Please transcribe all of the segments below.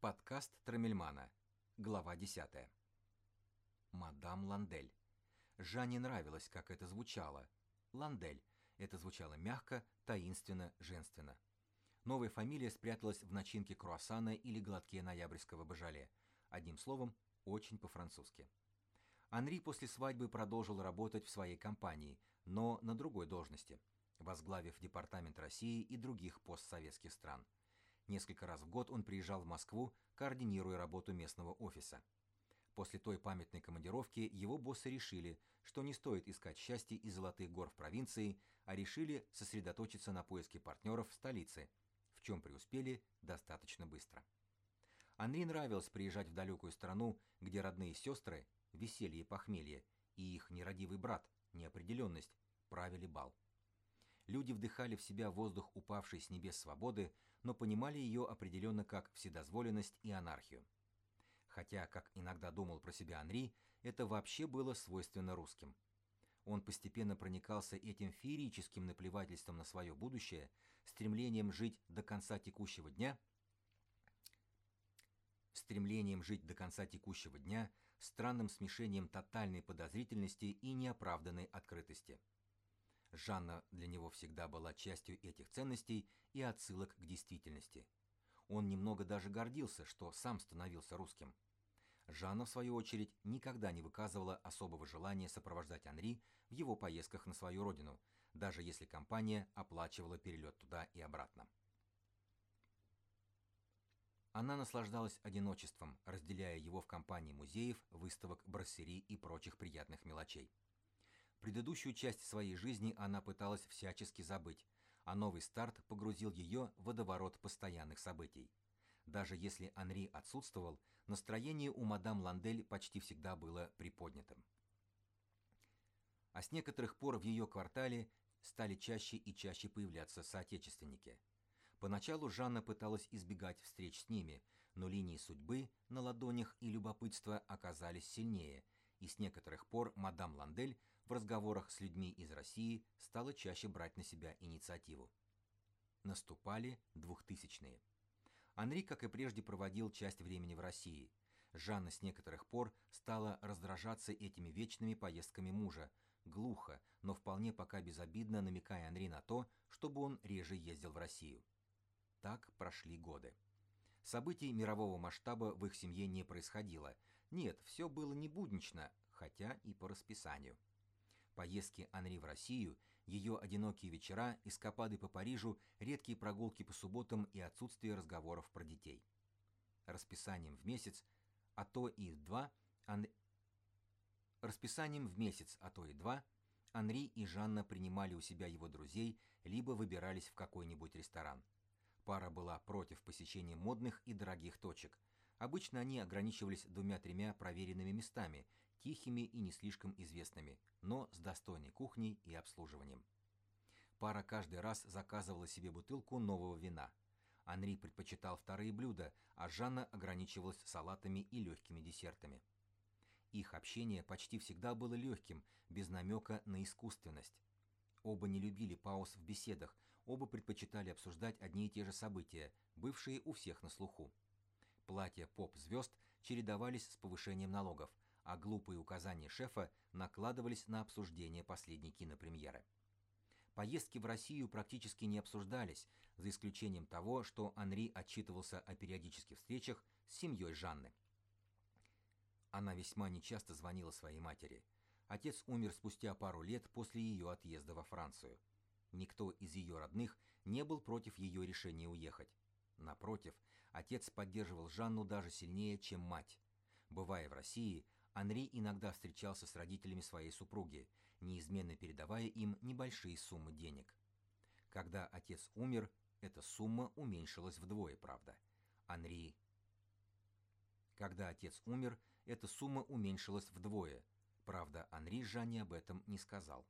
Подкаст Трамельмана. Глава 10. Мадам Ландель. Жанне нравилось, как это звучало. Ландель. Это звучало мягко, таинственно, женственно. Новая фамилия спряталась в начинке круассана или глотке ноябрьского бажале. Одним словом, очень по-французски. Анри после свадьбы продолжил работать в своей компании, но на другой должности, возглавив департамент России и других постсоветских стран – Несколько раз в год он приезжал в Москву, координируя работу местного офиса. После той памятной командировки его боссы решили, что не стоит искать счастье и золотых гор в провинции, а решили сосредоточиться на поиске партнеров в столице, в чем преуспели достаточно быстро. Анри нравилось приезжать в далекую страну, где родные сестры, веселье и похмелье, и их нерадивый брат, неопределенность, правили бал. Люди вдыхали в себя воздух упавшей с небес свободы, но понимали ее определенно как вседозволенность и анархию. Хотя, как иногда думал про себя Анри, это вообще было свойственно русским. Он постепенно проникался этим феерическим наплевательством на свое будущее, стремлением жить до конца текущего дня, стремлением жить до конца текущего дня, странным смешением тотальной подозрительности и неоправданной открытости. Жанна для него всегда была частью этих ценностей и отсылок к действительности. Он немного даже гордился, что сам становился русским. Жанна, в свою очередь, никогда не выказывала особого желания сопровождать Анри в его поездках на свою родину, даже если компания оплачивала перелет туда и обратно. Она наслаждалась одиночеством, разделяя его в компании музеев, выставок, брассерий и прочих приятных мелочей. Предыдущую часть своей жизни она пыталась всячески забыть, а новый старт погрузил ее в водоворот постоянных событий. Даже если Анри отсутствовал, настроение у мадам Ландель почти всегда было приподнятым. А с некоторых пор в ее квартале стали чаще и чаще появляться соотечественники. Поначалу Жанна пыталась избегать встреч с ними, но линии судьбы на ладонях и любопытства оказались сильнее, и с некоторых пор мадам Ландель в разговорах с людьми из России стала чаще брать на себя инициативу. Наступали двухтысячные. Анри, как и прежде, проводил часть времени в России. Жанна с некоторых пор стала раздражаться этими вечными поездками мужа, глухо, но вполне пока безобидно намекая Анри на то, чтобы он реже ездил в Россию. Так прошли годы. Событий мирового масштаба в их семье не происходило. Нет, все было не буднично, хотя и по расписанию поездки Анри в Россию, ее одинокие вечера, эскапады по Парижу, редкие прогулки по субботам и отсутствие разговоров про детей. Расписанием в месяц, а то и два, Ан... Расписанием в месяц, а то и два, Анри и Жанна принимали у себя его друзей, либо выбирались в какой-нибудь ресторан. Пара была против посещения модных и дорогих точек. Обычно они ограничивались двумя-тремя проверенными местами, тихими и не слишком известными, но с достойной кухней и обслуживанием. Пара каждый раз заказывала себе бутылку нового вина. Анри предпочитал вторые блюда, а Жанна ограничивалась салатами и легкими десертами. Их общение почти всегда было легким, без намека на искусственность. Оба не любили пауз в беседах, оба предпочитали обсуждать одни и те же события, бывшие у всех на слуху. Платья поп-звезд чередовались с повышением налогов, а глупые указания шефа накладывались на обсуждение последней кинопремьеры. Поездки в Россию практически не обсуждались, за исключением того, что Анри отчитывался о периодических встречах с семьей Жанны. Она весьма нечасто звонила своей матери. Отец умер спустя пару лет после ее отъезда во Францию. Никто из ее родных не был против ее решения уехать. Напротив, отец поддерживал Жанну даже сильнее, чем мать. Бывая в России, Анри иногда встречался с родителями своей супруги, неизменно передавая им небольшие суммы денег. Когда отец умер, эта сумма уменьшилась вдвое, правда. Анри... Когда отец умер, эта сумма уменьшилась вдвое. Правда, Анри Жанне об этом не сказал.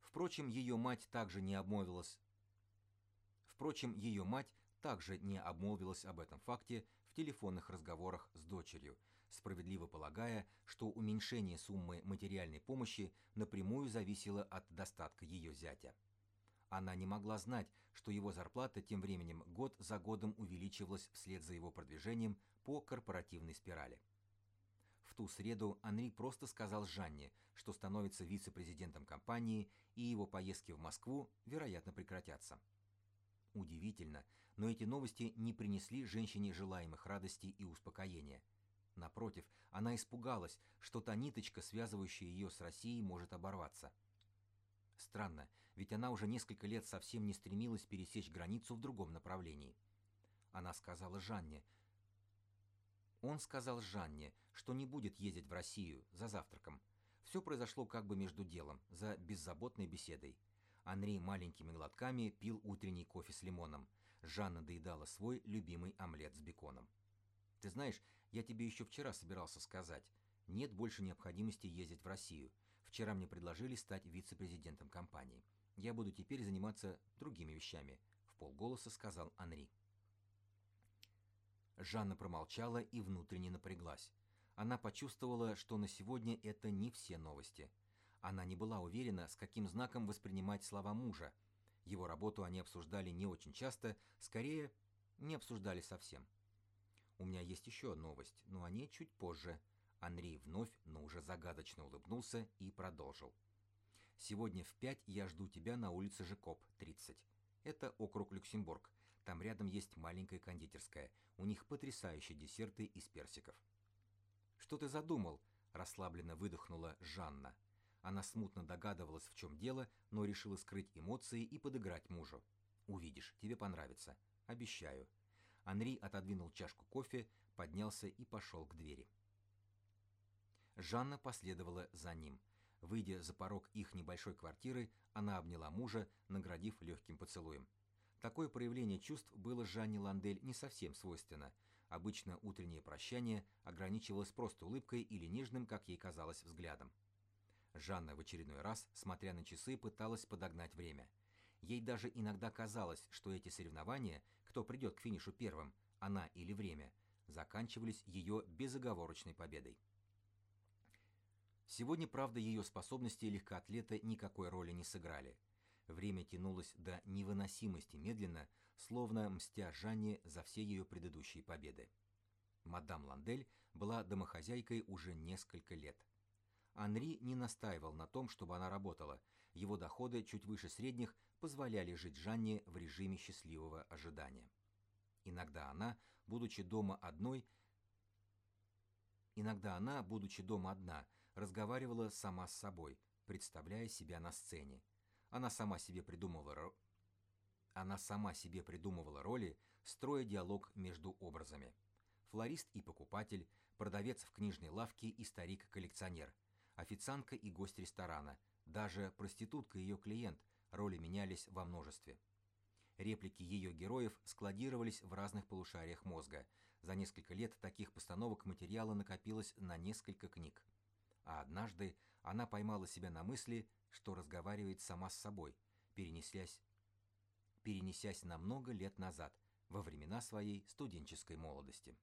Впрочем, ее мать также не обмолвилась... Впрочем, ее мать также не обмолвилась об этом факте в телефонных разговорах с дочерью, справедливо полагая, что уменьшение суммы материальной помощи напрямую зависело от достатка ее зятя. Она не могла знать, что его зарплата тем временем год за годом увеличивалась вслед за его продвижением по корпоративной спирали. В ту среду Анри просто сказал Жанне, что становится вице-президентом компании, и его поездки в Москву, вероятно, прекратятся. Удивительно, но эти новости не принесли женщине желаемых радостей и успокоения. Напротив, она испугалась, что та ниточка, связывающая ее с Россией, может оборваться. Странно, ведь она уже несколько лет совсем не стремилась пересечь границу в другом направлении. Она сказала Жанне, он сказал Жанне, что не будет ездить в Россию за завтраком. Все произошло как бы между делом, за беззаботной беседой. Анри маленькими глотками пил утренний кофе с лимоном. Жанна доедала свой любимый омлет с беконом. «Ты знаешь, я тебе еще вчера собирался сказать. Нет больше необходимости ездить в Россию. Вчера мне предложили стать вице-президентом компании. Я буду теперь заниматься другими вещами», — в полголоса сказал Анри. Жанна промолчала и внутренне напряглась. Она почувствовала, что на сегодня это не все новости. Она не была уверена, с каким знаком воспринимать слова мужа. Его работу они обсуждали не очень часто, скорее, не обсуждали совсем. «У меня есть еще новость, но о ней чуть позже». Анри вновь, но уже загадочно улыбнулся и продолжил. «Сегодня в пять я жду тебя на улице Жекоп, 30. Это округ Люксембург. Там рядом есть маленькая кондитерская. У них потрясающие десерты из персиков. «Что ты задумал?» – расслабленно выдохнула Жанна. Она смутно догадывалась, в чем дело, но решила скрыть эмоции и подыграть мужу. «Увидишь, тебе понравится. Обещаю». Анри отодвинул чашку кофе, поднялся и пошел к двери. Жанна последовала за ним. Выйдя за порог их небольшой квартиры, она обняла мужа, наградив легким поцелуем. Такое проявление чувств было Жанне Ландель не совсем свойственно. Обычно утреннее прощание ограничивалось просто улыбкой или нежным, как ей казалось, взглядом. Жанна в очередной раз, смотря на часы, пыталась подогнать время. Ей даже иногда казалось, что эти соревнования, кто придет к финишу первым, она или время, заканчивались ее безоговорочной победой. Сегодня, правда, ее способности легкоатлета никакой роли не сыграли – Время тянулось до невыносимости медленно, словно мстя Жанне за все ее предыдущие победы. Мадам Ландель была домохозяйкой уже несколько лет. Анри не настаивал на том, чтобы она работала. Его доходы чуть выше средних позволяли жить Жанне в режиме счастливого ожидания. Иногда она, будучи дома одной, иногда она, будучи дома одна, разговаривала сама с собой, представляя себя на сцене, она сама себе придумывала она сама себе придумывала роли, строя диалог между образами. Флорист и покупатель, продавец в книжной лавке и старик-коллекционер, официантка и гость ресторана, даже проститутка и ее клиент, роли менялись во множестве. Реплики ее героев складировались в разных полушариях мозга. За несколько лет таких постановок материала накопилось на несколько книг. А однажды она поймала себя на мысли, что разговаривает сама с собой, перенесясь, перенесясь на много лет назад, во времена своей студенческой молодости.